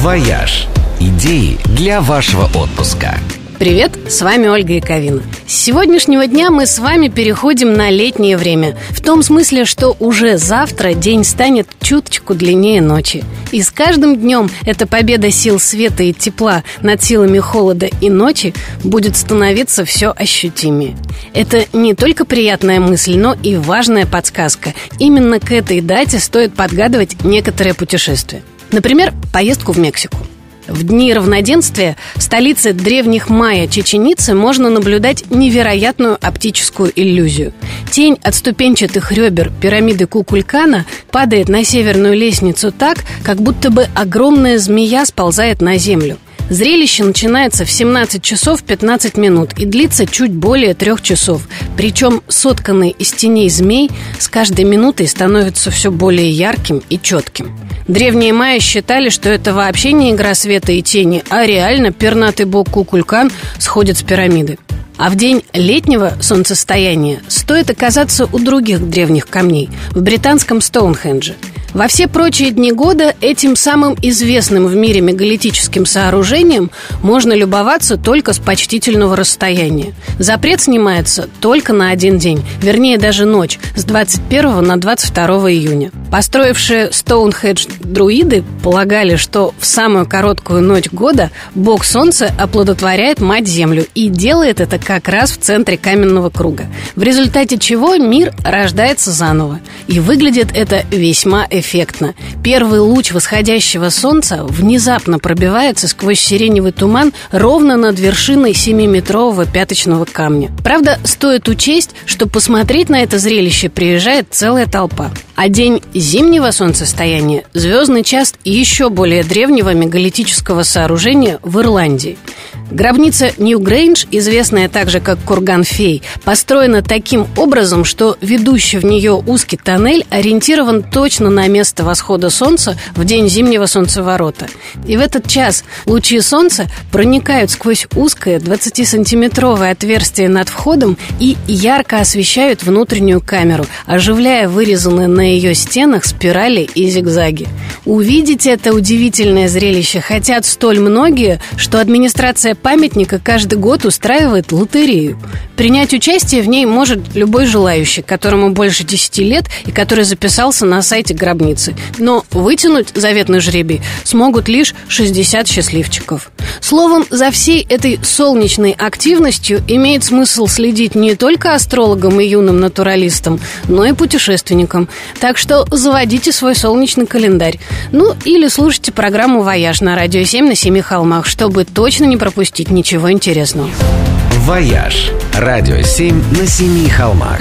«Вояж». Идеи для вашего отпуска. Привет, с вами Ольга Яковина. С сегодняшнего дня мы с вами переходим на летнее время. В том смысле, что уже завтра день станет чуточку длиннее ночи. И с каждым днем эта победа сил света и тепла над силами холода и ночи будет становиться все ощутимее. Это не только приятная мысль, но и важная подсказка. Именно к этой дате стоит подгадывать некоторые путешествия. Например, поездку в Мексику. В дни равноденствия в столице древних майя Чеченицы можно наблюдать невероятную оптическую иллюзию. Тень от ступенчатых ребер пирамиды Кукулькана падает на северную лестницу так, как будто бы огромная змея сползает на землю – Зрелище начинается в 17 часов 15 минут и длится чуть более трех часов. Причем сотканный из теней змей с каждой минутой становится все более ярким и четким. Древние майя считали, что это вообще не игра света и тени, а реально пернатый бог Кукулькан сходит с пирамиды. А в день летнего солнцестояния стоит оказаться у других древних камней в британском Стоунхендже – во все прочие дни года этим самым известным в мире мегалитическим сооружением можно любоваться только с почтительного расстояния. Запрет снимается только на один день, вернее даже ночь, с 21 на 22 июня. Построившие Стоунхедж друиды полагали, что в самую короткую ночь года бог солнца оплодотворяет мать землю и делает это как раз в центре каменного круга, в результате чего мир рождается заново. И выглядит это весьма эффективно эффектно. Первый луч восходящего солнца внезапно пробивается сквозь сиреневый туман ровно над вершиной 7-метрового пяточного камня. Правда, стоит учесть, что посмотреть на это зрелище приезжает целая толпа. А день зимнего солнцестояния – звездный час еще более древнего мегалитического сооружения в Ирландии – Гробница Нью-Грейндж, известная также как Курган Фей, построена таким образом, что ведущий в нее узкий тоннель ориентирован точно на место восхода солнца в день зимнего солнцеворота. И в этот час лучи солнца проникают сквозь узкое 20-сантиметровое отверстие над входом и ярко освещают внутреннюю камеру, оживляя вырезанные на ее стенах спирали и зигзаги. Увидеть это удивительное зрелище хотят столь многие, что администрация памятника каждый год устраивает лотерею. Принять участие в ней может любой желающий, которому больше 10 лет и который записался на сайте гробницы. Но вытянуть заветный жребий смогут лишь 60 счастливчиков. Словом, за всей этой солнечной активностью имеет смысл следить не только астрологам и юным натуралистам, но и путешественникам. Так что заводите свой солнечный календарь. Ну, или слушайте программу «Вояж» на радио 7 на Семи холмах, чтобы точно не пропустить ничего интересного. «Вояж» – радио 7 на Семи холмах.